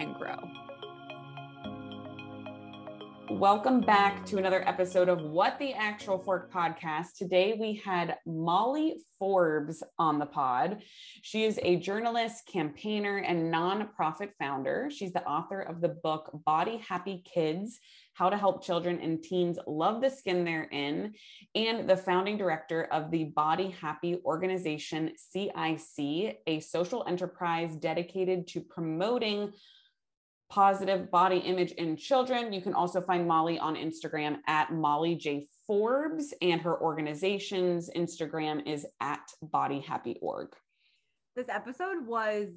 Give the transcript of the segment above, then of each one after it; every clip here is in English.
and grow. Welcome back to another episode of What the Actual Fork podcast. Today we had Molly Forbes on the pod. She is a journalist, campaigner, and nonprofit founder. She's the author of the book Body Happy Kids How to Help Children and Teens Love the Skin They're In, and the founding director of the Body Happy organization, CIC, a social enterprise dedicated to promoting positive body image in children. You can also find Molly on Instagram at Molly J Forbes, and her organization's Instagram is at Body Happy Org. This episode was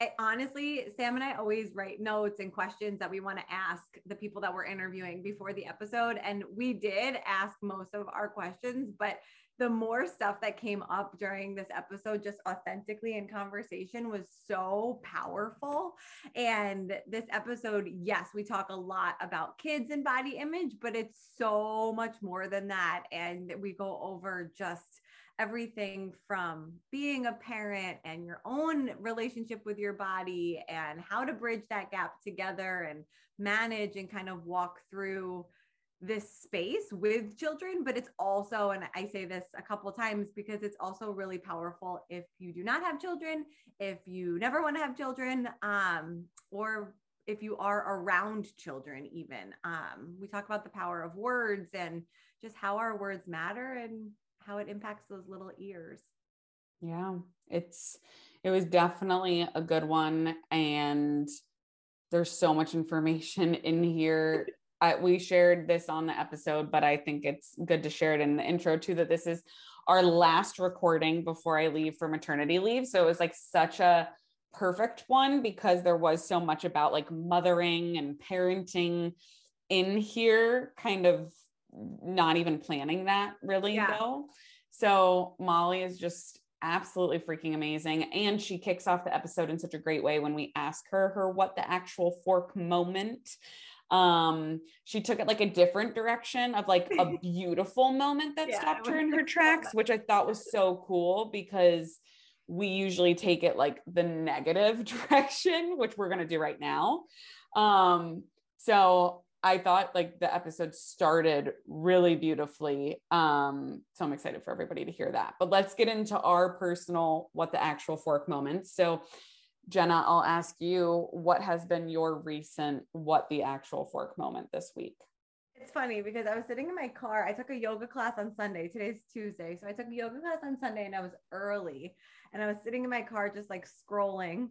I, honestly, Sam and I always write notes and questions that we want to ask the people that we're interviewing before the episode. And we did ask most of our questions, but the more stuff that came up during this episode, just authentically in conversation, was so powerful. And this episode, yes, we talk a lot about kids and body image, but it's so much more than that. And we go over just everything from being a parent and your own relationship with your body and how to bridge that gap together and manage and kind of walk through this space with children but it's also and i say this a couple times because it's also really powerful if you do not have children if you never want to have children um, or if you are around children even. Um, we talk about the power of words and just how our words matter and how it impacts those little ears. Yeah it's it was definitely a good one and there's so much information in here I, we shared this on the episode, but I think it's good to share it in the intro too. That this is our last recording before I leave for maternity leave. So it was like such a perfect one because there was so much about like mothering and parenting in here, kind of not even planning that really yeah. though. So Molly is just absolutely freaking amazing. And she kicks off the episode in such a great way when we ask her her what the actual fork moment um she took it like a different direction of like a beautiful moment that yeah, stopped her in her tracks which i thought was so cool because we usually take it like the negative direction which we're going to do right now. Um so i thought like the episode started really beautifully. Um so i'm excited for everybody to hear that. But let's get into our personal what the actual fork moment. So Jenna, I'll ask you what has been your recent what the actual fork moment this week? It's funny because I was sitting in my car. I took a yoga class on Sunday. Today's Tuesday. So I took a yoga class on Sunday and I was early. And I was sitting in my car just like scrolling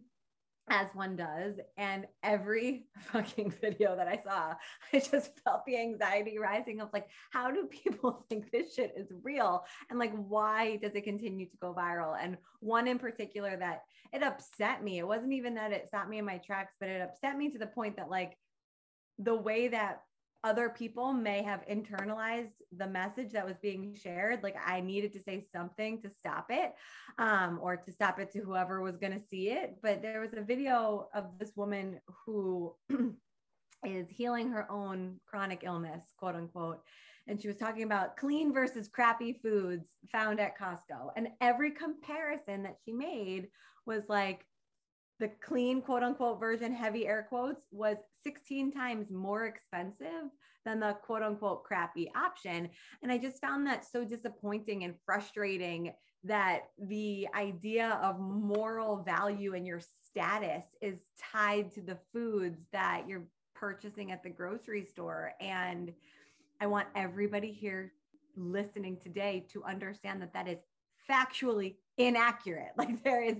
as one does. And every fucking video that I saw, I just felt the anxiety rising of like, how do people think this shit is real? And like, why does it continue to go viral? And one in particular that it upset me. It wasn't even that it stopped me in my tracks, but it upset me to the point that like the way that other people may have internalized the message that was being shared like i needed to say something to stop it um, or to stop it to whoever was going to see it. But there was a video of this woman who is healing her own chronic illness quote unquote and she was talking about clean versus crappy foods found at costco. And every comparison that she made was like the clean quote unquote version, heavy air quotes, was 16 times more expensive than the quote unquote crappy option. And I just found that so disappointing and frustrating that the idea of moral value and your status is tied to the foods that you're purchasing at the grocery store. And I want everybody here listening today to understand that that is factually inaccurate. Like there is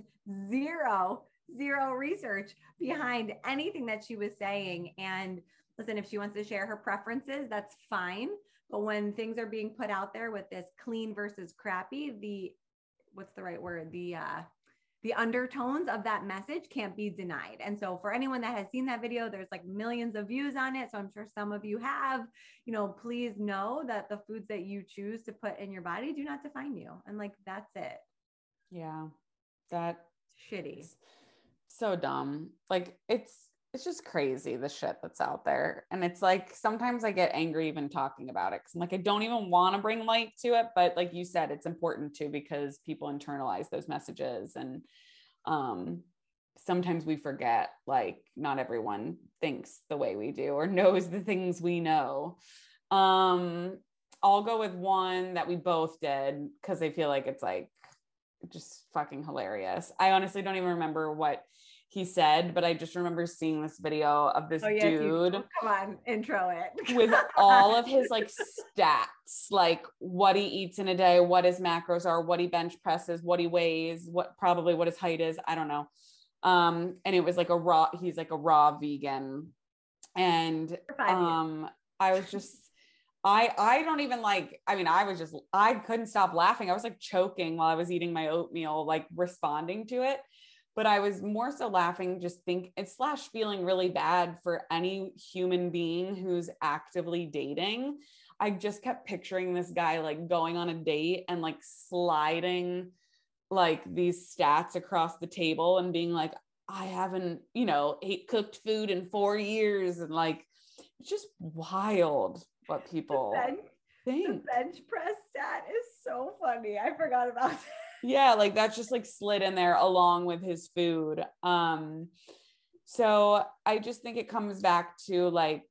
zero, zero research behind anything that she was saying. And listen, if she wants to share her preferences, that's fine. But when things are being put out there with this clean versus crappy, the what's the right word? The uh the undertones of that message can't be denied. And so for anyone that has seen that video, there's like millions of views on it. So I'm sure some of you have, you know, please know that the foods that you choose to put in your body do not define you. And like that's it. Yeah. That shitty. So dumb. Like it's it's just crazy the shit that's out there. And it's like sometimes I get angry even talking about it because I'm like, I don't even want to bring light to it. But like you said, it's important to because people internalize those messages. And um, sometimes we forget, like, not everyone thinks the way we do or knows the things we know. Um, I'll go with one that we both did because I feel like it's like just fucking hilarious. I honestly don't even remember what he said, but I just remember seeing this video of this oh, yes, dude. You, come on, intro it. with all of his like stats, like what he eats in a day, what his macros are, what he bench presses, what he weighs, what probably what his height is. I don't know. Um, and it was like a raw, he's like a raw vegan. And um, I was just I I don't even like I mean I was just I couldn't stop laughing. I was like choking while I was eating my oatmeal, like responding to it but I was more so laughing, just think it slash feeling really bad for any human being who's actively dating. I just kept picturing this guy like going on a date and like sliding like these stats across the table and being like, I haven't, you know, ate cooked food in four years. And like, it's just wild what people the bench, think. The bench press stat is so funny. I forgot about that yeah like that's just like slid in there along with his food. Um so i just think it comes back to like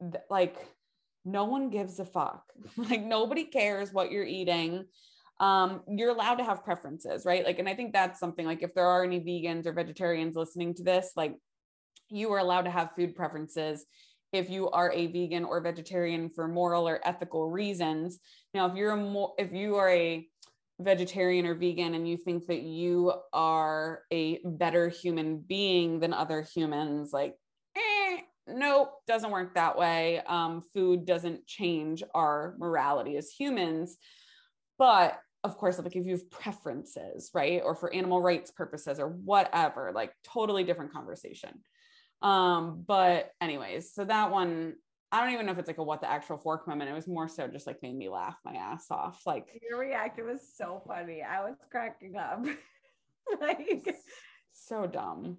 th- like no one gives a fuck. Like nobody cares what you're eating. Um you're allowed to have preferences right? Like and i think that's something like if there are any vegans or vegetarians listening to this like you are allowed to have food preferences if you are a vegan or vegetarian for moral or ethical reasons. Now if you're a more if you are a vegetarian or vegan and you think that you are a better human being than other humans like eh, nope doesn't work that way. Um, food doesn't change our morality as humans. But of course like if you have preferences right or for animal rights purposes or whatever like totally different conversation. Um but anyways so that one I don't even know if it's like a what the actual fork moment. It was more so just like made me laugh my ass off. Like your reaction was so funny. I was cracking up. like so dumb.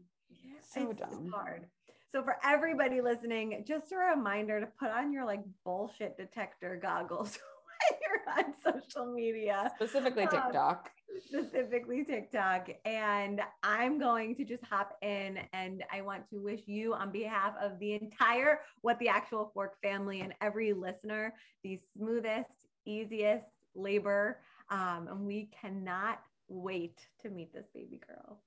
So dumb. Hard. So for everybody listening, just a reminder to put on your like bullshit detector goggles you're on social media. Specifically um, TikTok. Um, specifically TikTok. And I'm going to just hop in and I want to wish you, on behalf of the entire What the Actual Fork family and every listener, the smoothest, easiest labor. Um, and we cannot wait to meet this baby girl.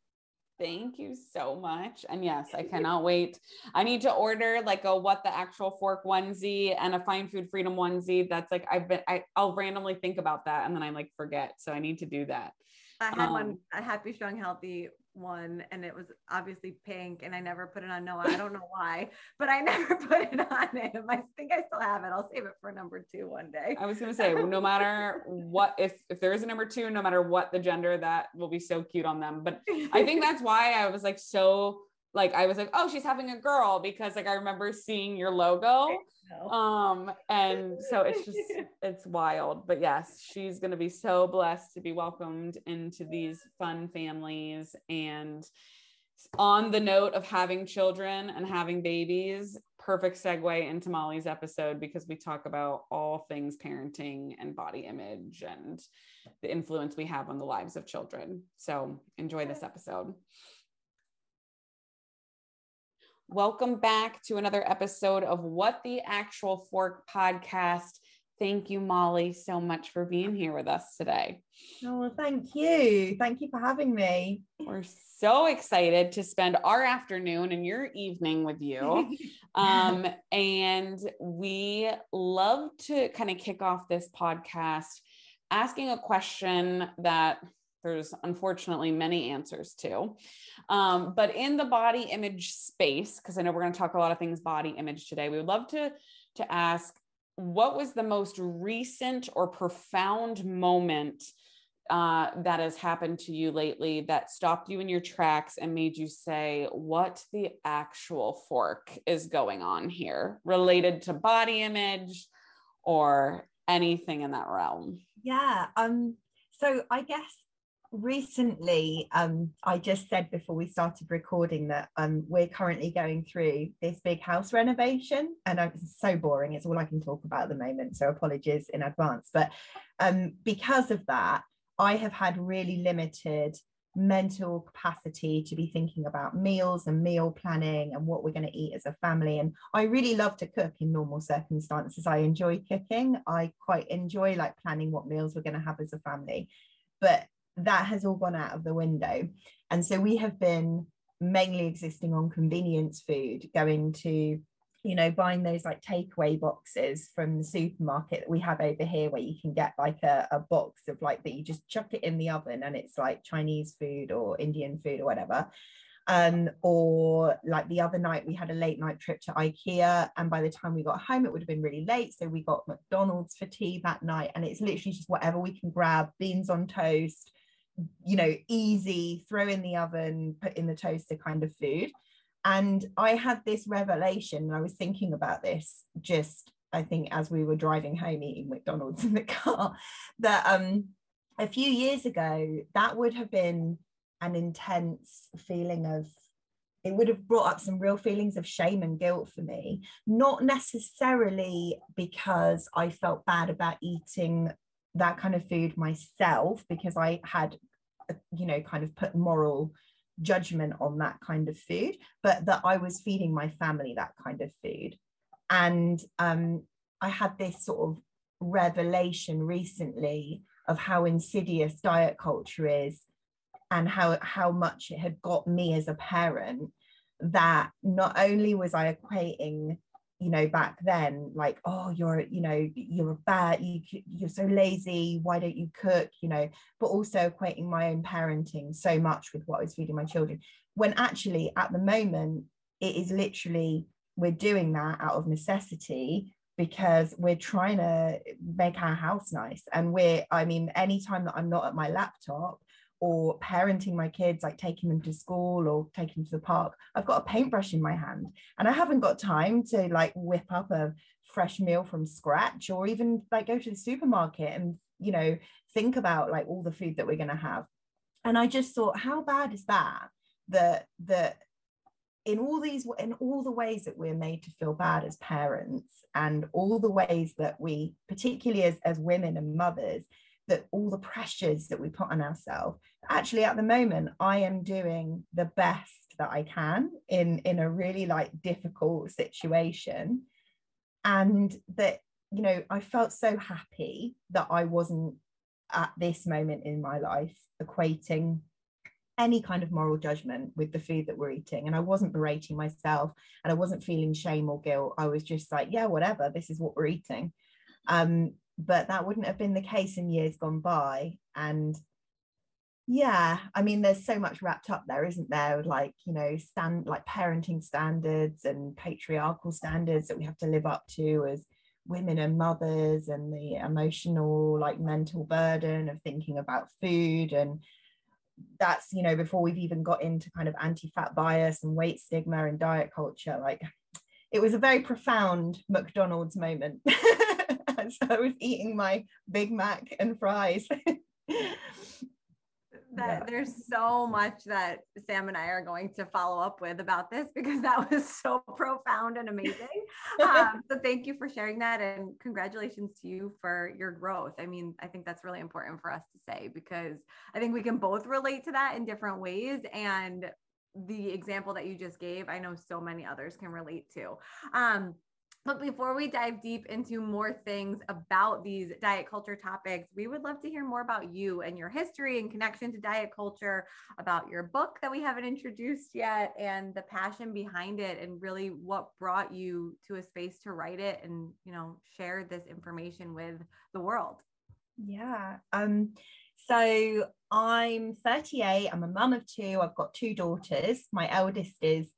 Thank you so much. And yes, I cannot wait. I need to order like a what the actual fork onesie and a find food freedom onesie. That's like I've been I, I'll randomly think about that and then I like forget. So I need to do that. I had um, one a happy, strong, healthy one and it was obviously pink and I never put it on Noah. I don't know why, but I never put it on him. I think I still have it. I'll save it for number two one day. I was gonna say, no matter what if if there is a number two, no matter what the gender, that will be so cute on them. But I think that's why I was like so like I was like, oh, she's having a girl because like I remember seeing your logo. Um, and so it's just it's wild. But yes, she's gonna be so blessed to be welcomed into these fun families. And on the note of having children and having babies, perfect segue into Molly's episode because we talk about all things parenting and body image and the influence we have on the lives of children. So enjoy this episode. Welcome back to another episode of What the Actual Fork podcast. thank you, Molly, so much for being here with us today. Oh, thank you. Thank you for having me. We're so excited to spend our afternoon and your evening with you. um, and we love to kind of kick off this podcast asking a question that there's unfortunately many answers to. Um, but in the body image space, because I know we're going to talk a lot of things body image today, we would love to to ask what was the most recent or profound moment uh, that has happened to you lately that stopped you in your tracks and made you say, What the actual fork is going on here related to body image or anything in that realm? Yeah. Um, so I guess recently um, i just said before we started recording that um, we're currently going through this big house renovation and it's so boring it's all i can talk about at the moment so apologies in advance. But um, because of that i have had really limited mental capacity to be thinking about meals and meal planning and what we're going to eat as a family. And i really love to cook in normal circumstances. I enjoy cooking. I quite enjoy like planning what meals we're going to have as a family. But that has all gone out of the window. And so we have been mainly existing on convenience food, going to, you know, buying those like takeaway boxes from the supermarket that we have over here where you can get like a, a box of like that you just chuck it in the oven and it's like Chinese food or Indian food or whatever. Um, or like the other night we had a late night trip to IKEA, and by the time we got home, it would have been really late. So we got McDonald's for tea that night, and it's literally just whatever we can grab, beans on toast, you know, easy, throw in the oven, put in the toaster kind of food. And I had this revelation, I was thinking about this just, I think, as we were driving home eating McDonald's in the car, that um, a few years ago, that would have been an intense feeling of it would have brought up some real feelings of shame and guilt for me, not necessarily because I felt bad about eating that kind of food myself because I had, uh, you know, kind of put moral judgment on that kind of food, but that I was feeding my family that kind of food. And um, I had this sort of revelation recently of how insidious diet culture is and how how much it had got me as a parent that not only was I equating you know back then like oh you're you know you're a bad you you're so lazy why don't you cook? You know but also equating my own parenting so much with what I was feeding my children when actually at the moment it is literally we're doing that out of necessity because we're trying to make our house nice. And we're i mean anytime that i'm not at my laptop or parenting my kids, like taking them to school or taking them to the park, I've got a paintbrush in my hand and I haven't got time to like whip up a fresh meal from scratch or even like go to the supermarket and, you know, think about like all the food that we're going to have. And I just thought, how bad is that? That, that, in all these in all the ways that we're made to feel bad as parents and all the ways that we particularly as, as women and mothers that all the pressures that we put on ourselves actually at the moment i am doing the best that i can in in a really like difficult situation. And that you know i felt so happy that i wasn't at this moment in my life equating any kind of moral judgment with the food that we're eating. And i wasn't berating myself and i wasn't feeling shame or guilt. I was just like yeah whatever this is what we're eating. Um but that wouldn't have been the case in years gone by. And yeah i mean there's so much wrapped up there isn't there like you know stand like parenting standards and patriarchal standards that we have to live up to as women and mothers and the emotional like mental burden of thinking about food. And that's you know before we've even got into kind of anti-fat bias and weight stigma and diet culture like it was a very profound mcdonald's moment so I was eating my Big Mac and fries. that yeah. there's so much that Sam and I are going to follow up with about this because that was so profound and amazing. um, so thank you for sharing that and congratulations to you for your growth. I mean, I think that's really important for us to say because I think we can both relate to that in different ways and the example that you just gave, I know so many others can relate to. Um, But before we dive deep into more things about these diet culture topics, we would love to hear more about you and your history and connection to diet culture, about your book that we haven't introduced yet, and the passion behind it, and really what brought you to a space to write it and you know share this information with the world. Yeah. Um. So I'm 38. I'm a mum of two. I've got two daughters. My eldest is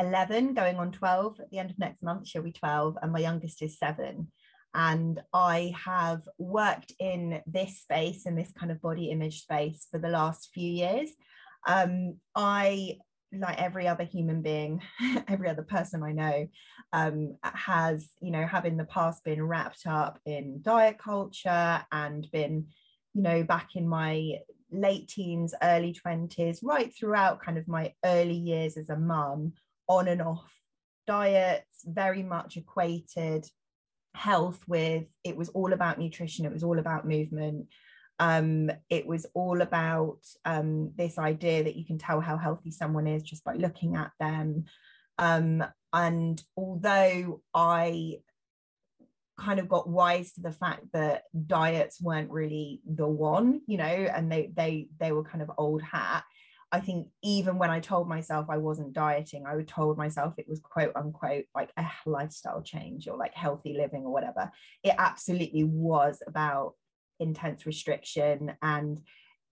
11 going on 12 at the end of next month she'll be 12 and my youngest is 7 and i have worked in this space in this kind of body image space for the last few years. Um, i like every other human being every other person i know um, has you know have in the past been wrapped up in diet culture and been you know back in my late teens early 20s right throughout kind of my early years as a mum on and off diets, very much equated health with it was all about nutrition, it was all about movement. Um, it was all about um, this idea that you can tell how healthy someone is just by looking at them. Um, and although I kind of got wise to the fact that diets weren't really the one, you know, and they they they were kind of old hat. I think even when I told myself I wasn't dieting, I would told myself it was quote unquote like a lifestyle change or like healthy living or whatever. It absolutely was about intense restriction and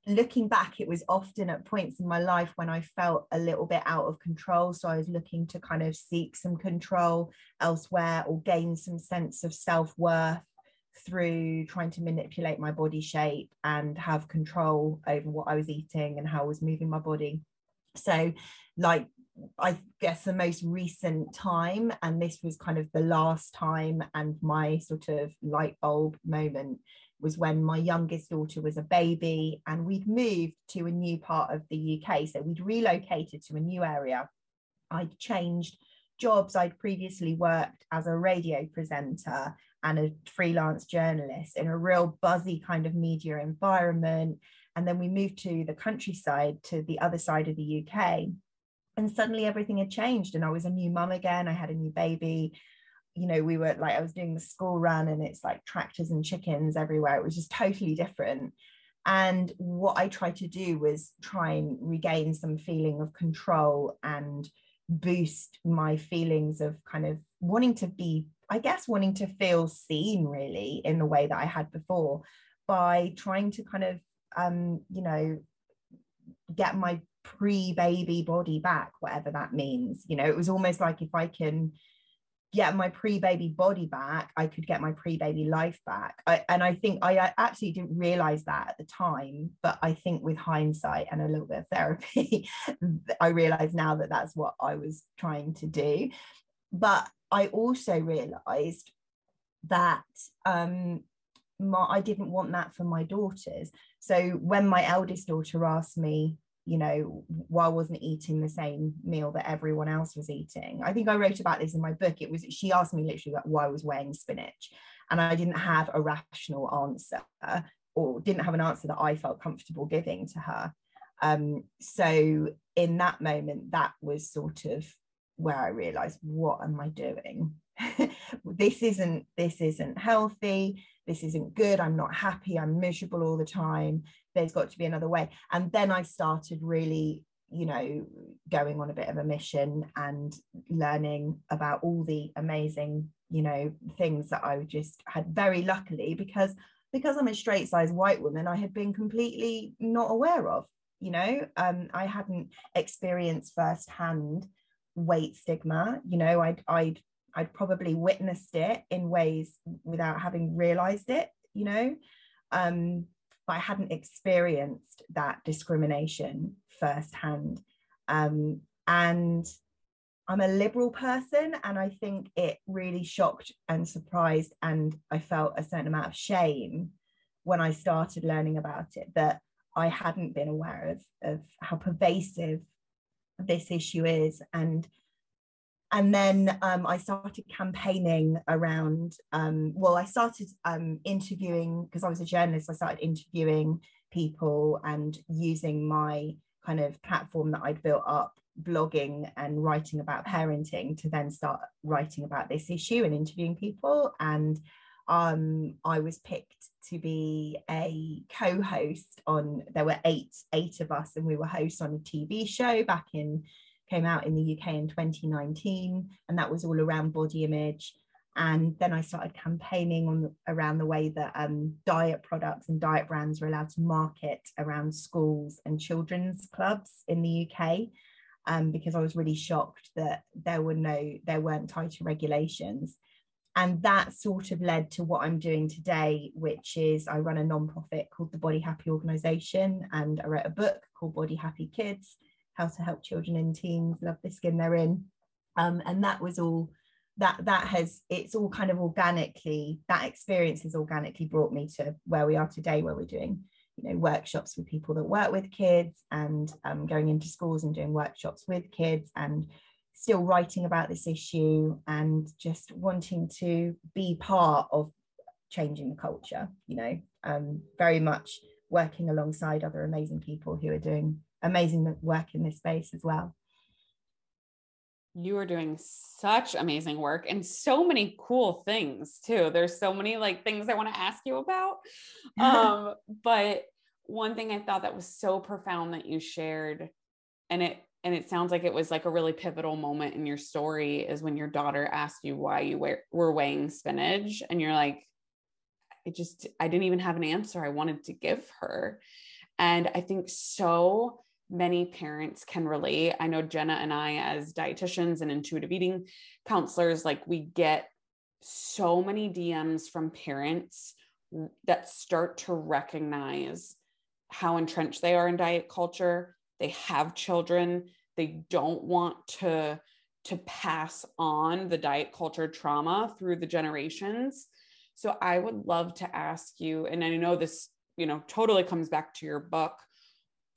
looking back it was often at points in my life when i felt a little bit out of control so i was looking to kind of seek some control elsewhere or gain some sense of self-worth through trying to manipulate my body shape and have control over what I was eating and how I was moving my body. So, like, I guess the most recent time, and this was kind of the last time, and my sort of light bulb moment was when my youngest daughter was a baby and we'd moved to a new part of the UK. So we'd relocated to a new area. I'd changed jobs. I'd previously worked as a radio presenter and a freelance journalist in a real buzzy kind of media environment. And then we moved to the countryside, to the other side of the UK. And suddenly everything had changed. And I was a new mum again. I had a new baby. You know, we were like, I was doing the school run and it's like tractors and chickens everywhere. It was just totally different. And what I tried to do was try and regain some feeling of control and boost my feelings of kind of wanting to be I guess wanting to feel seen really in the way that I had before by trying to kind of um, you know get my pre-baby body back whatever that means. You know it was almost like if I can get my pre-baby body back I could get my pre-baby life back. I, and I think I, I actually didn't realize that at the time but I think with hindsight and a little bit of therapy I realize now that that's what I was trying to do but I also realized that um, my, I didn't want that for my daughters. So when my eldest daughter asked me, you know, why I wasn't eating the same meal that everyone else was eating, I think I wrote about this in my book. It was she asked me literally why I was weighing spinach, and I didn't have a rational answer or didn't have an answer that I felt comfortable giving to her. Um, so in that moment, that was sort of where I realized what am I doing? this isn't this isn't healthy. This isn't good. I'm not happy. I'm miserable all the time. There's got to be another way. And then I started really, you know, going on a bit of a mission and learning about all the amazing, you know, things that I just had very luckily because because I'm a straight size white woman, I had been completely not aware of. You know, um, I hadn't experienced firsthand weight stigma you know i'd i'd i'd probably witnessed it in ways without having realized it you know? Um but i hadn't experienced that discrimination firsthand. Um and i'm a liberal person and i think it really shocked and surprised and i felt a certain amount of shame when i started learning about it that i hadn't been aware of of how pervasive this issue is and and then um, I started campaigning around. Um, well, I started um, interviewing because I was a journalist. I started interviewing people and using my kind of platform that I'd built up blogging and writing about parenting to then start writing about this issue and interviewing people. And um, I was picked to be a co-host on. There were eight eight of us, and we were hosts on a TV show back in came out in the UK in 2019, and that was all around body image. And then I started campaigning on around the way that um, diet products and diet brands were allowed to market around schools and children's clubs in the UK, um, because I was really shocked that there were no, there weren't tighter regulations. And that sort of led to what I'm doing today, which is I run a nonprofit called the Body Happy Organization, and I wrote a book called Body Happy Kids: How to Help Children and Teens Love the Skin They're in. Um, and that was all that that has it's all kind of organically that experience has organically brought me to where we are today where we're doing you know workshops with people that work with kids and um, going into schools and doing workshops with kids and still writing about this issue and just wanting to be part of changing the culture you know um, very much working alongside other amazing people who are doing amazing work in this space as well you are doing such amazing work and so many cool things too. There's so many like things I want to ask you about. Um, but one thing I thought that was so profound that you shared, and it and it sounds like it was like a really pivotal moment in your story is when your daughter asked you why you were, were weighing spinach and you're like i just i didn't even have an answer i wanted to give her and i think so many parents can relate. I know Jenna and I, as dietitians and intuitive eating counselors, like we get so many DMs from parents that start to recognize how entrenched they are in diet culture. They have children. They don't want to to pass on the diet culture trauma through the generations. So I would love to ask you, and I know this, you know, totally comes back to your book,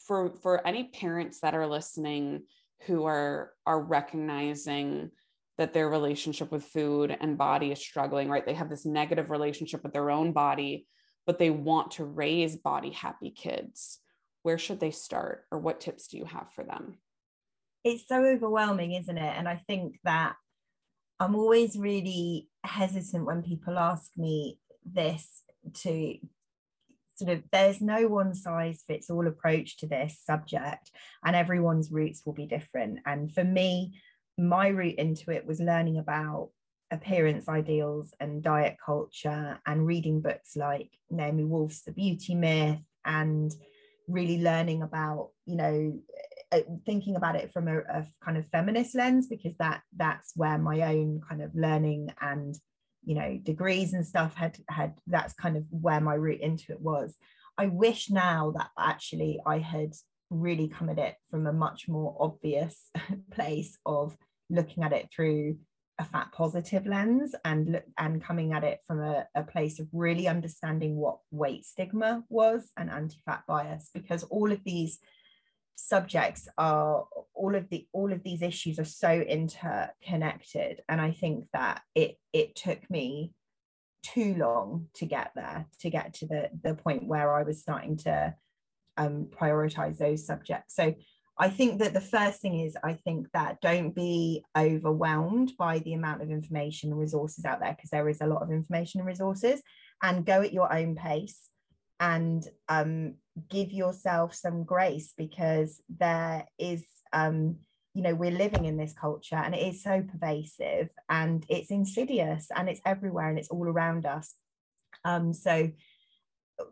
for for any parents that are listening who are are recognizing that their relationship with food and body is struggling right they have this negative relationship with their own body but they want to raise body happy kids where should they start or what tips do you have for them? It's so overwhelming isn't it? And i think that i'm always really hesitant when people ask me this to sort of there's no one size fits all approach to this subject and everyone's routes will be different. And for me my route into it was learning about appearance ideals and diet culture and reading books like Naomi Wolf's The Beauty Myth and really learning about you know uh, thinking about it from a, a, kind of feminist lens because that that's where my own kind of learning and you know degrees and stuff had had that's kind of where my route into it was. I wish now that actually i had really come at it from a much more obvious place of looking at it through a fat positive lens and and coming at it from a, a place of really understanding what weight stigma was and anti-fat bias because all of these subjects are all of the all of these issues are so interconnected. And i think that it it took me too long to get there to get to the the point where i was starting to um prioritize those subjects. So i think that the first thing is i think that don't be overwhelmed by the amount of information and resources out there because there is a lot of information and resources and go at your own pace and um, give yourself some grace because there is um, you know we're living in this culture and it is so pervasive and it's insidious and it's everywhere and it's all around us. Um, so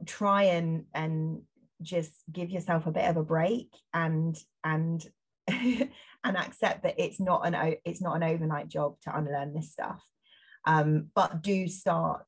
try and and just give yourself a bit of a break and and and accept that it's not an it's not an overnight job to unlearn this stuff. Um, but do start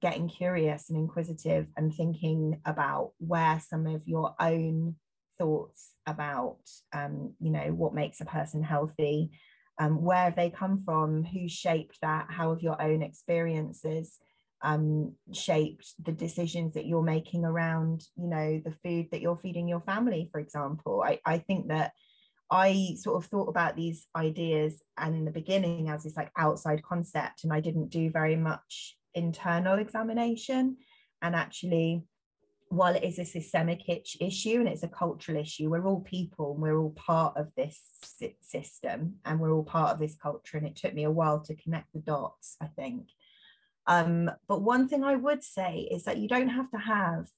getting curious and inquisitive and thinking about where some of your own thoughts about um, you know what makes a person healthy um, where have they come from who shaped that how have your own experiences um, shaped the decisions that you're making around you know the food that you're feeding your family for example i, I think that I sort of thought about these ideas and in the beginning as this like outside concept, and I didn't do very much internal examination and actually while it is a systemic issue and it's a cultural issue, we're all people and we're all part of this system and we're all part of this culture. And it took me a while to connect the dots, I think. Um, but one thing I would say is that you don't have to have,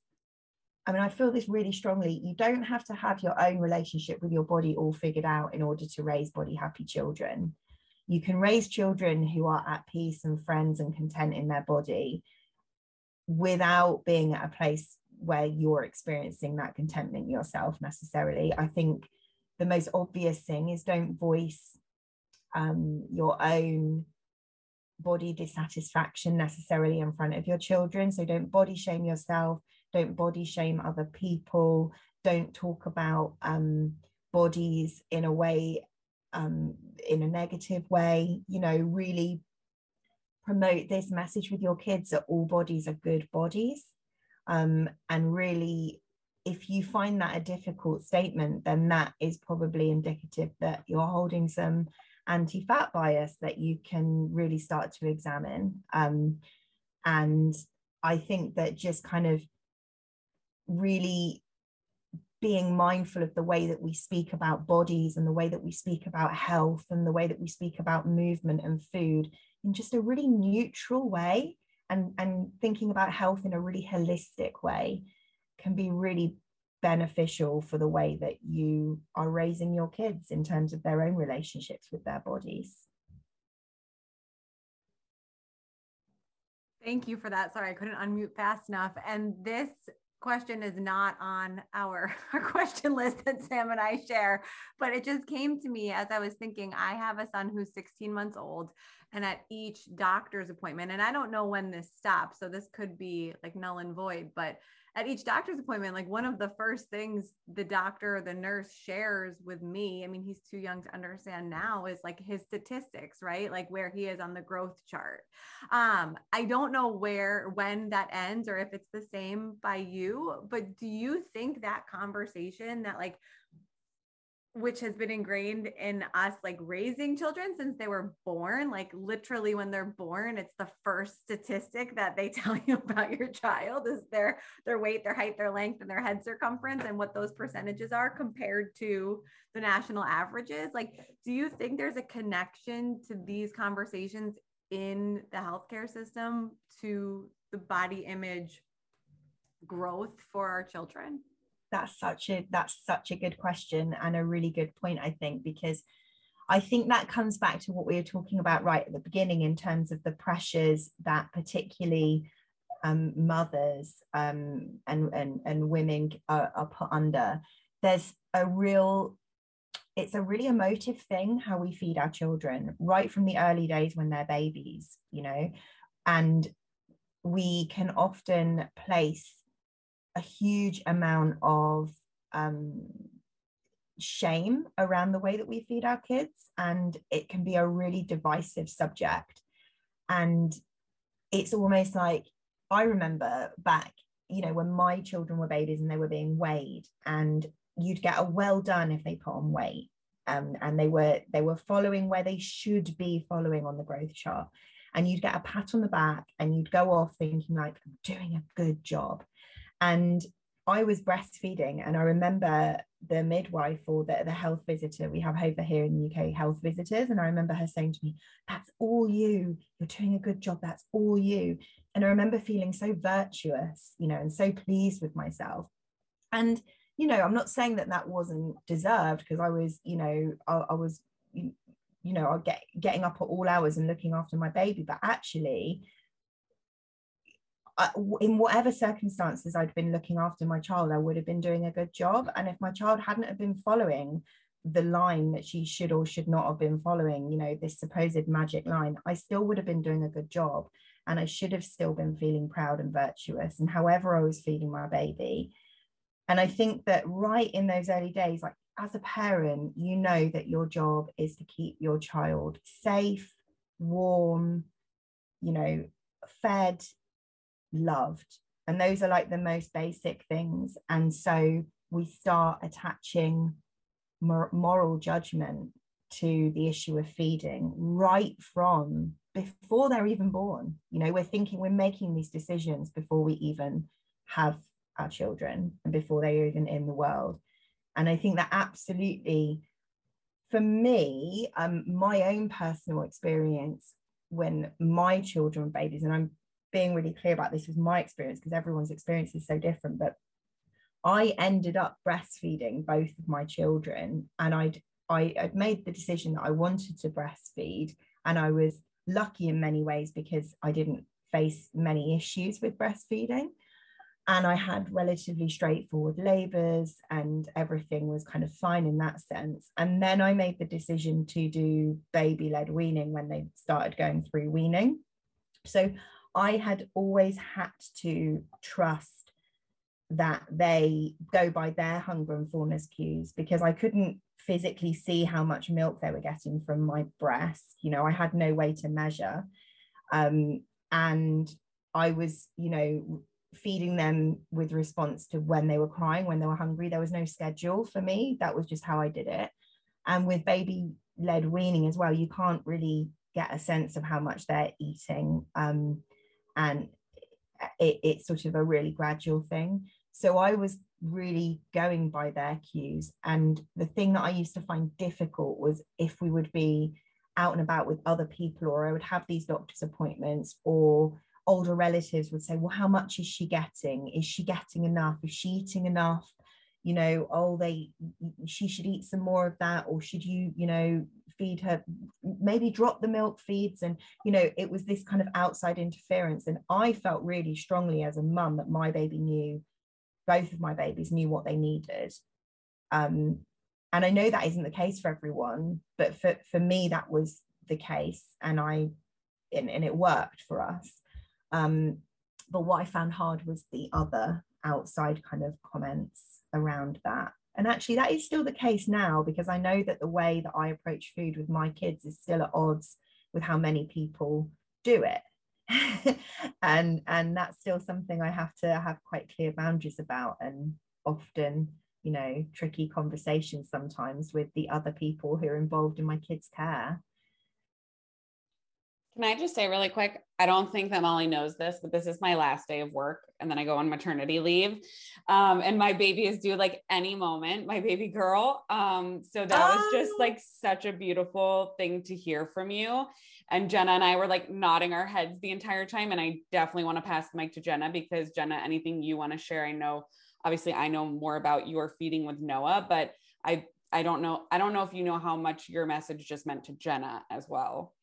I mean, I feel this really strongly. You don't have to have your own relationship with your body all figured out in order to raise body happy children. You can raise children who are at peace and friends and content in their body without being at a place where you're experiencing that contentment yourself necessarily. I think the most obvious thing is don't voice um, your own body dissatisfaction necessarily in front of your children. So don't body shame yourself, don't body shame other people, don't talk about um, bodies in a way, um, in a negative way, you know, really promote this message with your kids that all bodies are good bodies. Um, and really, if you find that a difficult statement, then that is probably indicative that you're holding some anti fat bias that you can really start to examine. Um, and I think that just kind of really being mindful of the way that we speak about bodies and the way that we speak about health and the way that we speak about movement and food in just a really neutral way and and thinking about health in a really holistic way can be really beneficial for the way that you are raising your kids in terms of their own relationships with their bodies Thank you for that. Sorry, I couldn't unmute fast enough. And this question is not on our, our question list that Sam and I share, but it just came to me as I was thinking. I have a son who's 16 months old, and at each doctor's appointment and i don't know when this stops so this could be like null and void but at each doctor's appointment like one of the first things the doctor or the nurse shares with me i mean he's too young to understand now is like his statistics right? Like where he is on the growth chart. Um i don't know where when that ends or if it's the same by you but do you think that conversation that like which has been ingrained in us like raising children since they were born like literally when they're born it's the first statistic that they tell you about your child is their their weight their height their length and their head circumference and what those percentages are compared to the national averages. Like do you think there's a connection to these conversations in the healthcare system to the body image growth for our children that's such a that's such a good question and a really good point i think because i think that comes back to what we were talking about right at the beginning in terms of the pressures that particularly um, mothers um, and, and and women are, are put under. There's a real it's a really emotive thing how we feed our children right from the early days when they're babies you know and we can often place a huge amount of um, shame around the way that we feed our kids, and it can be a really divisive subject. And it's almost like I remember back, you know, when my children were babies and they were being weighed, and you'd get a well done if they put on weight. Um, and they were they were following where they should be following on the growth chart and you'd get a pat on the back and you'd go off thinking like i'm doing a good job and I was breastfeeding, and I remember the midwife or the, the health visitor we have over here in the UK, health visitors. And I remember her saying to me, That's all you. You're doing a good job. That's all you. And I remember feeling so virtuous, you know, and so pleased with myself. And, you know, I'm not saying that that wasn't deserved because I was, you know, I, I was, you, know, I get getting up at all hours and looking after my baby. But actually, in whatever circumstances I'd been looking after my child, I would have been doing a good job. And if my child hadn't have been following the line that she should or should not have been following, you know, this supposed magic line, I still would have been doing a good job. And I should have still been feeling proud and virtuous. And however I was feeding my baby. And I think that right in those early days, like as a parent, you know that your job is to keep your child safe, warm, you know, fed, loved. And those are like the most basic things. And so we start attaching mor- moral judgment to the issue of feeding right from before they're even born. You know, we're thinking, we're making these decisions before we even have our children and before they are even in the world. And I think that absolutely, for me, um, my own personal experience when my children were babies, and I'm being really clear about this was my experience because everyone's experience is so different, but I ended up breastfeeding both of my children and I'd I had made the decision that I wanted to breastfeed and I was lucky in many ways because I didn't face many issues with breastfeeding and I had relatively straightforward labors and everything was kind of fine in that sense. And then I made the decision to do baby led weaning when they started going through weaning. So I had always had to trust that they go by their hunger and fullness cues because I couldn't physically see how much milk they were getting from my breast. You know, I had no way to measure. Um, and I was, you know, feeding them with response to when they were crying, when they were hungry. There was no schedule for me. That was just how I did it. And with baby led weaning as well, you can't really get a sense of how much they're eating. Um, and it, it's sort of a really gradual thing. So I was really going by their cues. And the thing that I used to find difficult was if we would be out and about with other people, or I would have these doctor's appointments, or older relatives would say, Well, how much is she getting? Is she getting enough? Is she eating enough? You know, oh, they she should eat some more of that, or should you, you know, feed her, maybe drop the milk feeds. And, you know, it was this kind of outside interference. And I felt really strongly as a mum that my baby knew, both of my babies knew what they needed. Um, and I know that isn't the case for everyone, but for, for me, that was the case. And I, and, and it worked for us. Um, but what I found hard was the other outside kind of comments around that. And actually, that is still the case now because I know that the way that I approach food with my kids is still at odds with how many people do it. and and that's still something I have to have quite clear boundaries about and often you know tricky conversations sometimes with the other people who are involved in my kids care can I just say really quick? I don't think that Molly knows this, but this is my last day of work. And then I go on maternity leave. Um, and my baby is due like any moment, my baby girl. Um, so that oh. was just oh. like such a beautiful thing to hear from you. And Jenna and I were like nodding our heads the entire time. And I definitely want to pass the mic to Jenna because Jenna, anything you want to share, I know obviously I know more about your feeding with Noah, but I I don't know, I don't know if you know how much your message just meant to Jenna as well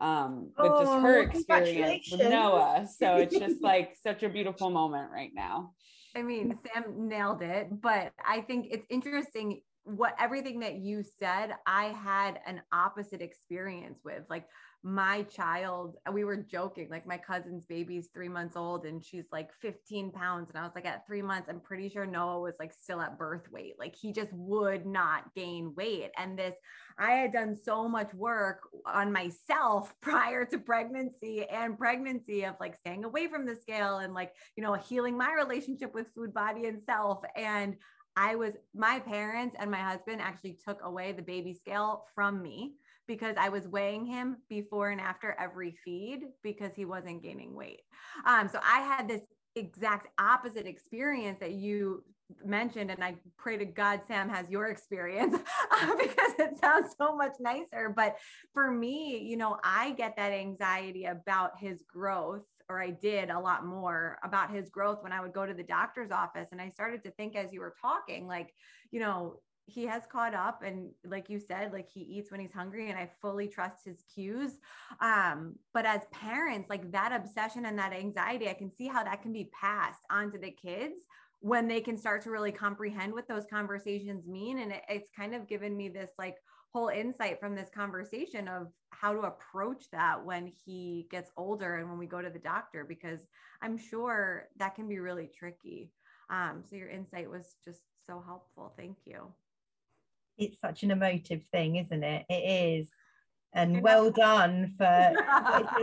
um but oh, just her experience with Noah. So it's just like such a beautiful moment right now. I mean, Sam nailed it, but I think it's interesting what everything that you said, I had an opposite experience with. Like my child, uh, we were joking, like my cousin's baby's three months old and she's like 15 pounds. And I was like, at three months, I'm pretty sure Noah was like still at birth weight. Like he just would not gain weight. And this, I had done so much work on myself prior to pregnancy and pregnancy of like staying away from the scale and like, you know, healing my relationship with food, body, and self. And I was, my parents and my husband actually took away the baby scale from me because I was weighing him before and after every feed because he wasn't gaining weight. Um, so I had this exact opposite experience that you mentioned and i pray to god sam has your experience uh, because it sounds so much nicer but for me you know i get that anxiety about his growth or i did a lot more about his growth when i would go to the doctor's office and i started to think as you were talking like you know he has caught up and like you said like he eats when he's hungry and i fully trust his cues. Um but as parents like that obsession and that anxiety i can see how that can be passed onto the kids when they can start to really comprehend what those conversations mean and it, it's kind of given me this like whole insight from this conversation of how to approach that when he gets older and when we go to the doctor because i'm sure that can be really tricky. Um, so your insight was just so helpful. Thank you it's such an emotive thing, isn't it? It is. And well done for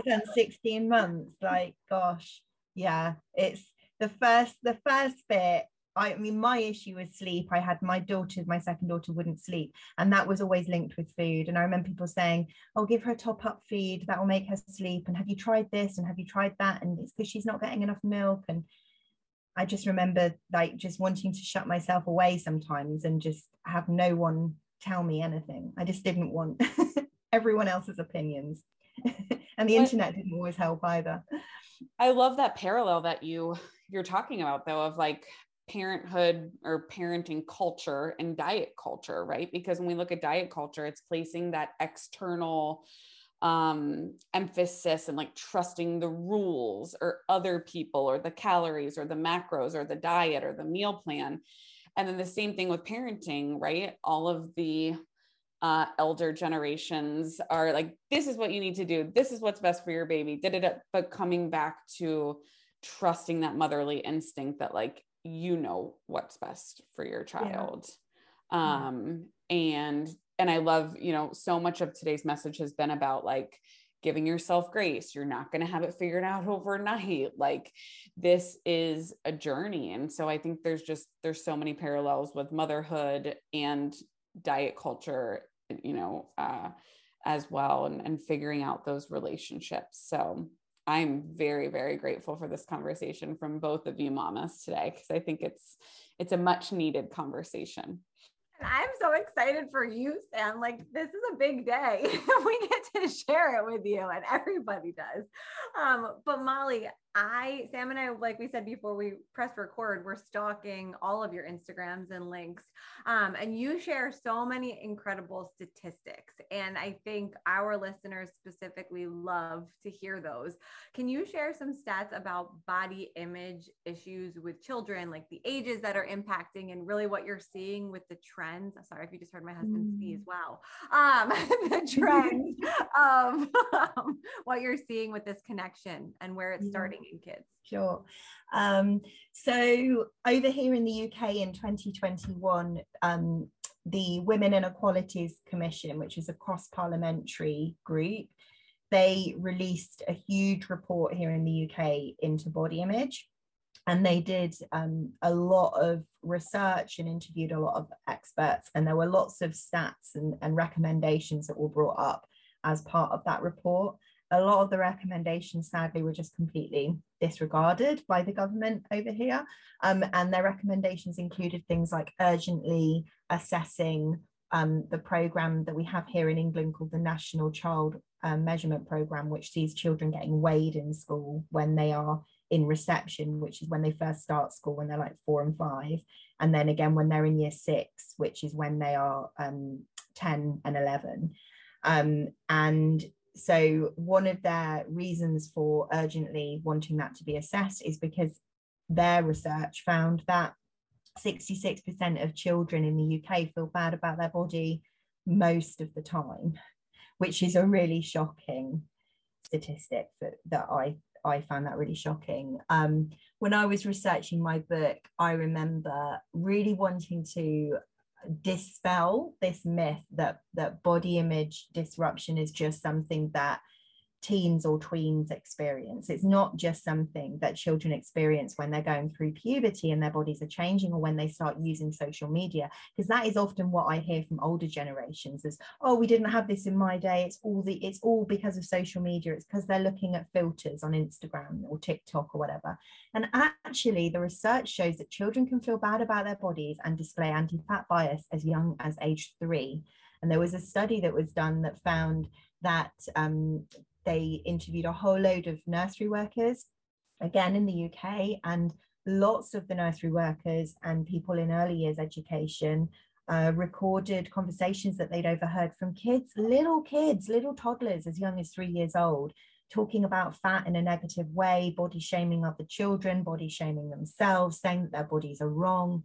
16 months. Like, gosh, yeah, it's the first, the first bit. I mean, my issue was sleep. I had my daughter, my second daughter wouldn't sleep, and that was always linked with food. And I remember people saying, Oh, give her a top up feed, that will make her sleep. And have you tried this? And have you tried that? And it's because she's not getting enough milk. And I just remember like just wanting to shut myself away sometimes and just have no one tell me anything. I just didn't want everyone else's opinions. and the internet didn't always help either. I love that parallel that you you're talking about though of like parenthood or parenting culture and diet culture, right? Because when we look at diet culture, it's placing that external um emphasis and like trusting the rules or other people or the calories or the macros or the diet or the meal plan. And then the same thing with parenting right? All of the uh, elder generations are like this is what you need to do. This is what's best for your baby. Did it but coming back to trusting that motherly instinct that like you know what's best for your child. Yeah. um and and i love you know so much of today's message has been about like giving yourself grace. You're not going to have it figured out overnight. Like this is a journey. And so i think there's just there's so many parallels with motherhood and diet culture you know uh as well and, and figuring out those relationships. So I'm very, very grateful for this conversation from both of you mamas today because I think it's it's a much needed conversation. And I'm so excited for you, Sam. Like, this is a big day. we get to share it with you, and everybody does. Um, but Molly, I, Sam and I, like we said before we press record, we're stalking all of your Instagrams and links. Um, and you share so many incredible statistics. And I think our listeners specifically love to hear those. Can you share some stats about body image issues with children, like the ages that are impacting and really what you're seeing with the trends? Sorry if you just heard my husband mm. sneeze. Wow. Um, the trends of um, what you're seeing with this connection and where it's starting kids? Sure. Um, so over here in the UK in 2021, um, the Women and Equalities Commission, which is a cross-parliamentary group, they released a huge report here in the UK into body image. And they did um, a lot of research and interviewed a lot of experts. And there were lots of stats and, and recommendations that were brought up as part of that report a lot of the recommendations, sadly, were just completely disregarded by the government over here. Um, and their recommendations included things like urgently assessing um, the program that we have here in England called the National Child um, Measurement Program, which sees children getting weighed in school when they are in reception, which is when they first start school when they're like four and five. And then again when they're in year six, which is when they are um, 10 and 11. Um, and so one of their reasons for urgently wanting that to be assessed is because their research found that 66% of children in the UK feel bad about their body most of the time, which is a really shocking statistic that, that I, I found that really shocking. Um, when I was researching my book, I remember really wanting to dispel this myth that that body image disruption is just something that teens or tweens experience. It's not just something that children experience when they're going through puberty and their bodies are changing or when they start using social media, because that is often what I hear from older generations is, oh, we didn't have this in my day. It's all the it's all because of social media. It's because they're looking at filters on Instagram or TikTok or whatever. And actually, the research shows that children can feel bad about their bodies and display anti-fat bias as young as age three. And there was a study that was done that found that um, they interviewed a whole load of nursery workers, again in the UK, and lots of the nursery workers and people in early years education uh, recorded conversations that they'd overheard from kids, little kids, little toddlers as young as three years old, talking about fat in a negative way, body shaming other children, body shaming themselves, saying that their bodies are wrong.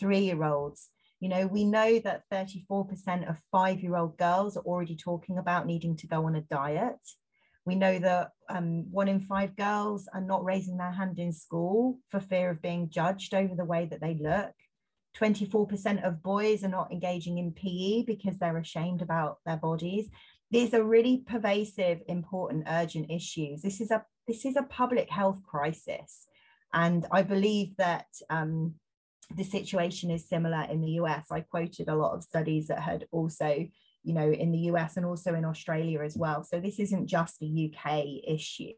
Three year olds. You know, we know that 34% of five year old girls are already talking about needing to go on a diet. We know that um, one in five girls are not raising their hand in school for fear of being judged over the way that they look. 24% of boys are not engaging in PE because they're ashamed about their bodies. These are really pervasive, important, urgent issues. This is a this is a public health crisis, and I believe that um, the situation is similar in the US. I quoted a lot of studies that had also you know, in the US and also in Australia as well. So this isn't just a UK issue.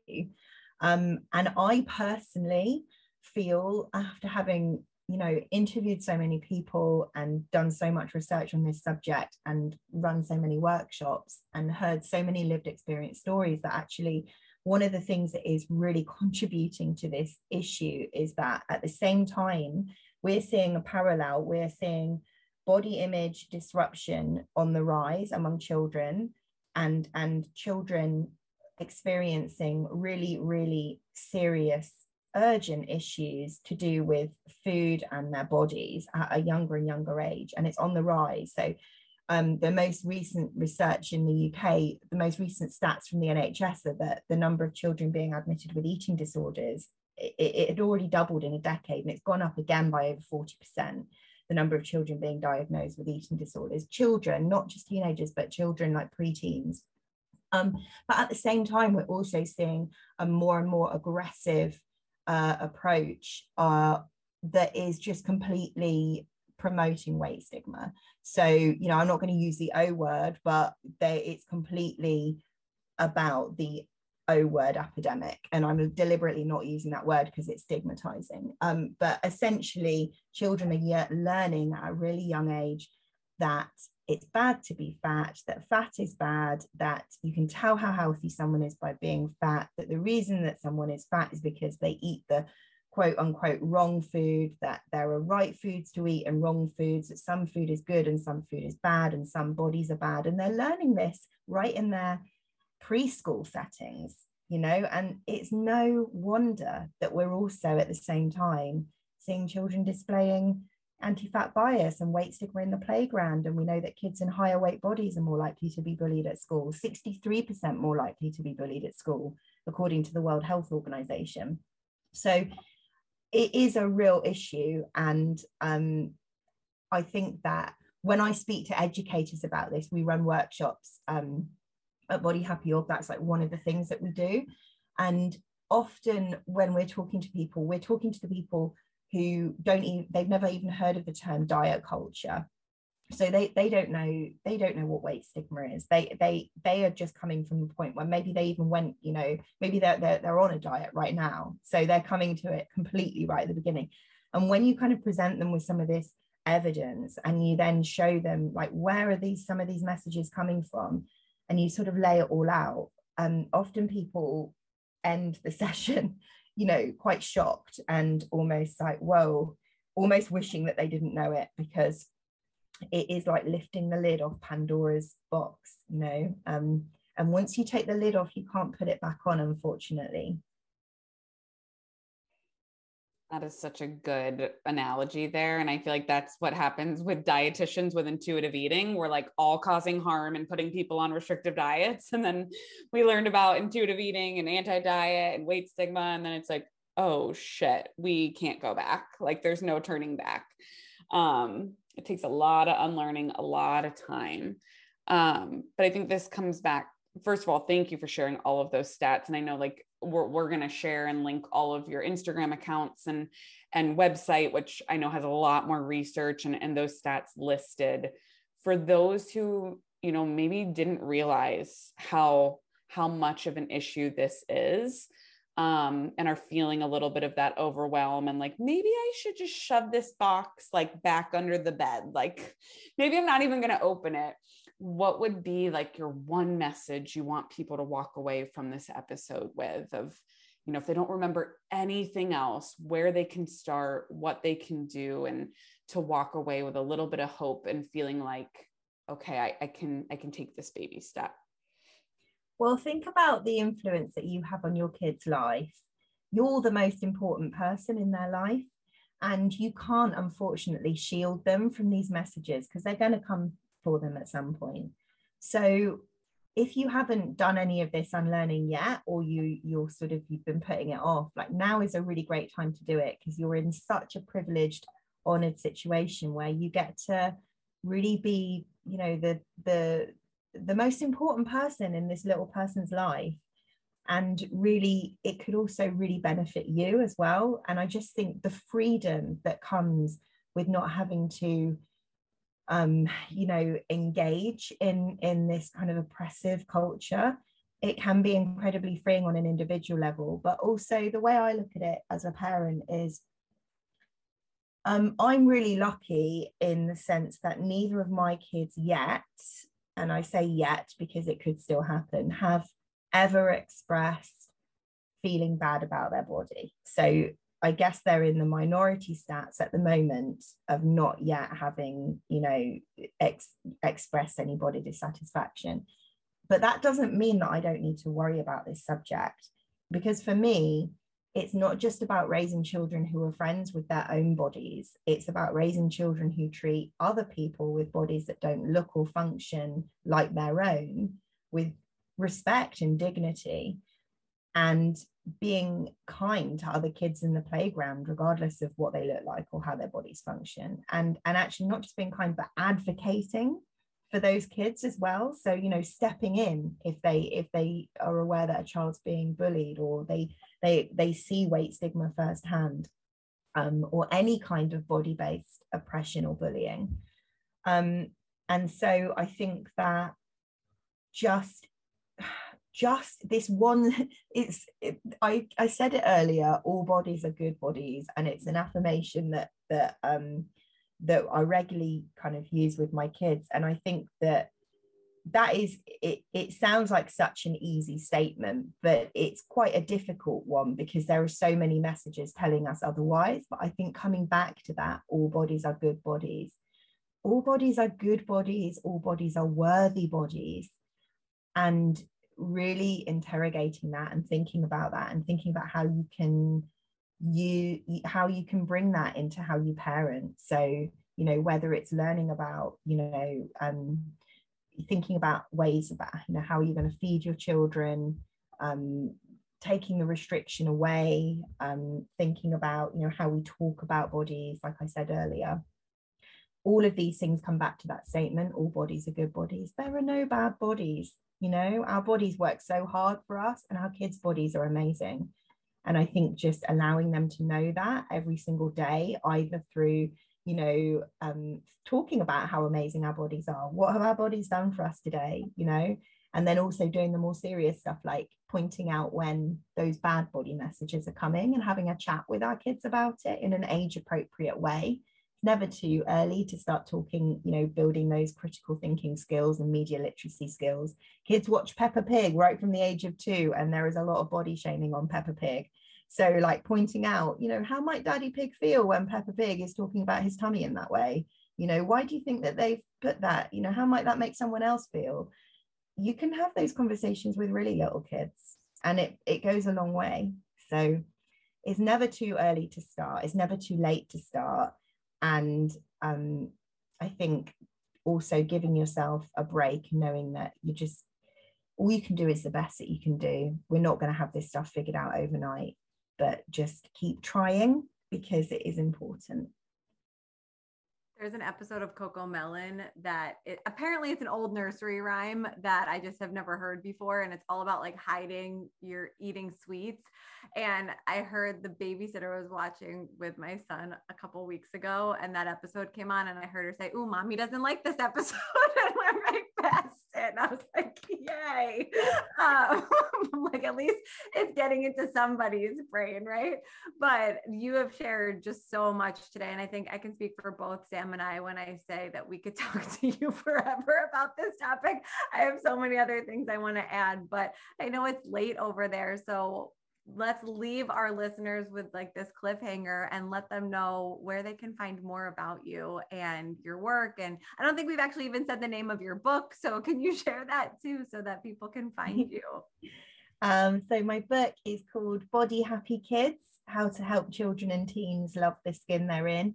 Um, and I personally feel after having you know interviewed so many people and done so much research on this subject and run so many workshops and heard so many lived experience stories that actually one of the things that is really contributing to this issue is that at the same time we're seeing a parallel we're seeing body image disruption on the rise among children and and children experiencing really really serious urgent issues to do with food and their bodies at a younger and younger age. And it's on the rise. So um, the most recent research in the UK, the most recent stats from the NHS are that the number of children being admitted with eating disorders, it, it had already doubled in a decade and it's gone up again by over 40% the number of children being diagnosed with eating disorders. Children, not just teenagers, but children like preteens. Um, but at the same time, we're also seeing a more and more aggressive uh, approach uh, that is just completely promoting weight stigma. So, you know, I'm not going to use the O word, but they, it's completely about the O word epidemic. And I'm deliberately not using that word because it's stigmatizing. Um, but essentially, children are yet learning at a really young age that it's bad to be fat, that fat is bad, that you can tell how healthy someone is by being fat, that the reason that someone is fat is because they eat the quote unquote wrong food, that there are right foods to eat and wrong foods, that some food is good and some food is bad and some bodies are bad. And they're learning this right in their preschool settings, you know, and it's no wonder that we're also at the same time seeing children displaying anti-fat bias and weight stigma in the playground. And we know that kids in higher weight bodies are more likely to be bullied at school 63% more likely to be bullied at school according to the world health organization. So it is a real issue. And um, i think that when i speak to educators about this we run workshops um, at Body Happy Org, that's like one of the things that we do. And often when we're talking to people, we're talking to the people who don't even they've never even heard of the term diet culture. So they they don't know they don't know what weight stigma is. They they they are just coming from the point where maybe they even went, you know, maybe they're they're, they're on a diet right now. So they're coming to it completely right at the beginning. And when you kind of present them with some of this evidence and you then show them like where are these some of these messages coming from and you sort of lay it all out, um, often people end the session, you know, quite shocked and almost like, whoa, almost wishing that they didn't know it because it is like lifting the lid off Pandora's box, you know. Um, and once you take the lid off, you can't put it back on, unfortunately. That is such a good analogy there. And I feel like that's what happens with dietitians with intuitive eating. We're like all causing harm and putting people on restrictive diets. And then we learned about intuitive eating and anti diet and weight stigma. And then it's like, oh shit, we can't go back. Like there's no turning back. Um, it takes a lot of unlearning, a lot of time. Um, but I think this comes back. First of all, thank you for sharing all of those stats. And I know like we're, we're going to share and link all of your Instagram accounts and and website, which I know has a lot more research and, and those stats listed. For those who, you know, maybe didn't realize how how much of an issue this is, um, and are feeling a little bit of that overwhelm and like maybe I should just shove this box like back under the bed. Like maybe I'm not even going to open it what would be like your one message you want people to walk away from this episode with of you know if they don't remember anything else where they can start what they can do and to walk away with a little bit of hope and feeling like okay I, I can i can take this baby step. Well think about the influence that you have on your kids life. You're the most important person in their life and you can't unfortunately shield them from these messages because they're going to come for them at some point. So if you haven't done any of this unlearning yet or you you're sort of you've been putting it off like now is a really great time to do it because you're in such a privileged honored situation where you get to really be you know the the the most important person in this little person's life and really it could also really benefit you as well and i just think the freedom that comes with not having to um, you know, engage in in this kind of oppressive culture it can be incredibly freeing on an individual level. But also the way i look at it as a parent is um, i'm really lucky in the sense that neither of my kids yet and i say yet because it could still happen have ever expressed feeling bad about their body. So I guess they're in the minority stats at the moment of not yet having, you know, ex- expressed any body dissatisfaction. But that doesn't mean that I don't need to worry about this subject. Because for me, it's not just about raising children who are friends with their own bodies, it's about raising children who treat other people with bodies that don't look or function like their own with respect and dignity. And being kind to other kids in the playground regardless of what they look like or how their bodies function. And and actually not just being kind but advocating for those kids as well. So you know stepping in if they if they are aware that a child's being bullied or they they they see weight stigma firsthand um, or any kind of body-based oppression or bullying. Um, and so i think that just just this one it's it, i i said it earlier all bodies are good bodies and it's an affirmation that that um that i regularly kind of use with my kids and i think that that is it it sounds like such an easy statement but it's quite a difficult one because there are so many messages telling us otherwise but i think coming back to that all bodies are good bodies all bodies are good bodies all bodies are worthy bodies and really interrogating that and thinking about that and thinking about how you can you how you can bring that into how you parent. So you know whether it's learning about you know um thinking about ways about you know how are you going to feed your children um taking the restriction away um thinking about you know how we talk about bodies like i said earlier. All of these things come back to that statement all bodies are good bodies. There are no bad bodies you know our bodies work so hard for us and our kids bodies are amazing. And i think just allowing them to know that every single day either through you know um, talking about how amazing our bodies are what have our bodies done for us today you know and then also doing the more serious stuff like pointing out when those bad body messages are coming and having a chat with our kids about it in an age appropriate way never too early to start talking, you know, building those critical thinking skills and media literacy skills. Kids watch Peppa Pig right from the age of two, and there is a lot of body shaming on Peppa Pig. So, like pointing out, you know, how might Daddy Pig feel when Peppa Pig is talking about his tummy in that way? You know, why do you think that they've put that? You know, how might that make someone else feel? You can have those conversations with really little kids, and it it goes a long way. So, it's never too early to start. It's never too late to start and um, i think also giving yourself a break knowing that you just all you can do is the best that you can do. We're not going to have this stuff figured out overnight but just keep trying because it is important there's an episode of CoComelon that it, apparently it's an old nursery rhyme that I just have never heard before. And it's all about like hiding your eating sweets. And I heard the babysitter was watching with my son a couple weeks ago, and that episode came on, and I heard her say, Ooh, mommy doesn't like this episode. and went right past it. And I was like, Yay. Um, like, at least it's getting into somebody's brain, right? But you have shared just so much today. And I think I can speak for both Sam and I when I say that we could talk to you forever about this topic. I have so many other things I want to add, but I know it's late over there. So let's leave our listeners with like this cliffhanger and let them know where they can find more about you and your work. And i don't think we've actually even said the name of your book so can you share that too so that people can find you? Um, so my book is called body happy kids how to help children and teens love the skin they're in.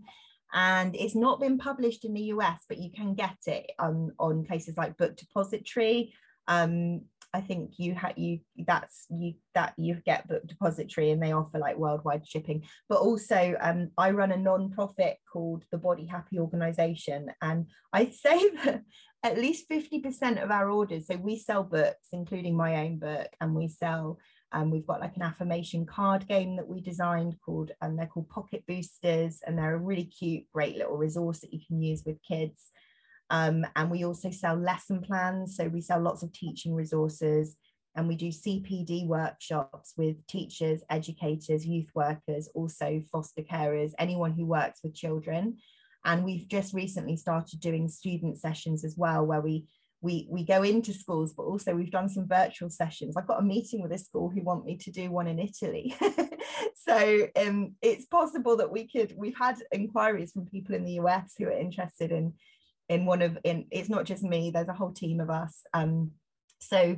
And it's not been published in the us but you can get it on on places like book depository um, I think you had you that's you that you get book depository and they offer like worldwide shipping. But also um, I run a non-profit called the Body Happy Organization. And I'd say that at least 50% of our orders, so we sell books, including my own book, and we sell um, we've got like an affirmation card game that we designed called, and um, they're called Pocket Boosters, and they're a really cute, great little resource that you can use with kids. Um, and we also sell lesson plans. So we sell lots of teaching resources and we do CPD workshops with teachers, educators, youth workers, also foster carers, anyone who works with children. And we've just recently started doing student sessions as well, where we we we go into schools, but also we've done some virtual sessions. I've got a meeting with a school who want me to do one in Italy. so um, it's possible that we could. We've had inquiries from people in the US who are interested in in one of in. It's not just me. There's a whole team of us. Um, so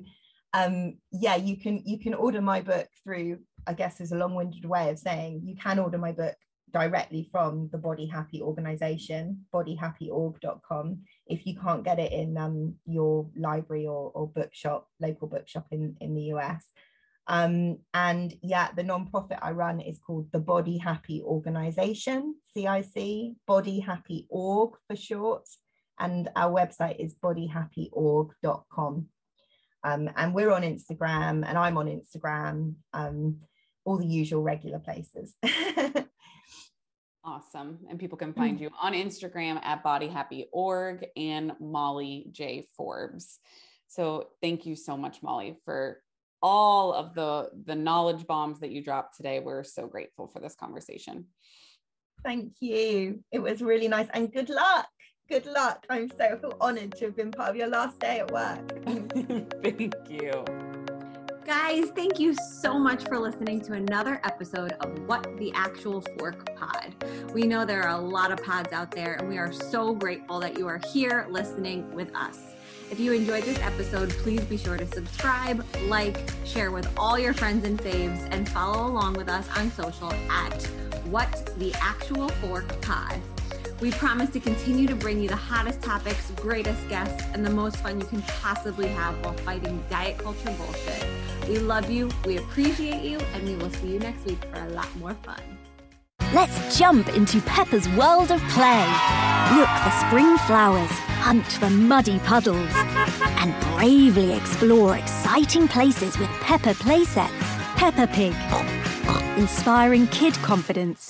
um, yeah, you can you can order my book through. I guess is a long-winded way of saying you can order my book directly from the Body Happy organization, bodyhappyorg.com. If you can't get it in um, your library or, or bookshop, local bookshop in, in the US. Um, and yeah, the nonprofit I run is called the Body Happy Organization, CIC, Body Happy Org for short. And our website is bodyhappyorg.com. Um, and we're on Instagram, and I'm on Instagram, um, all the usual regular places. Awesome. And people can find you on Instagram at bodyhappyorg and Molly J. Forbes. So thank you so much, Molly, for all of the the knowledge bombs that you dropped today. We're so grateful for this conversation. Thank you. It was really nice and good luck. Good luck. I'm so honored to have been part of your last day at work. thank you. Guys, thank you so much for listening to another episode of What the Actual Fork Pod. We know there are a lot of pods out there, and we are so grateful that you are here listening with us. If you enjoyed this episode, please be sure to subscribe, like, share with all your friends and faves, and follow along with us on social at What the Actual Fork Pod. We promise to continue to bring you the hottest topics, greatest guests, and the most fun you can possibly have while fighting diet culture bullshit. We love you, we appreciate you, and we will see you next week for a lot more fun. Let's jump into Peppa's world of play. Look for spring flowers, hunt for muddy puddles, and bravely explore exciting places with Peppa playsets. Peppa Pig, inspiring kid confidence.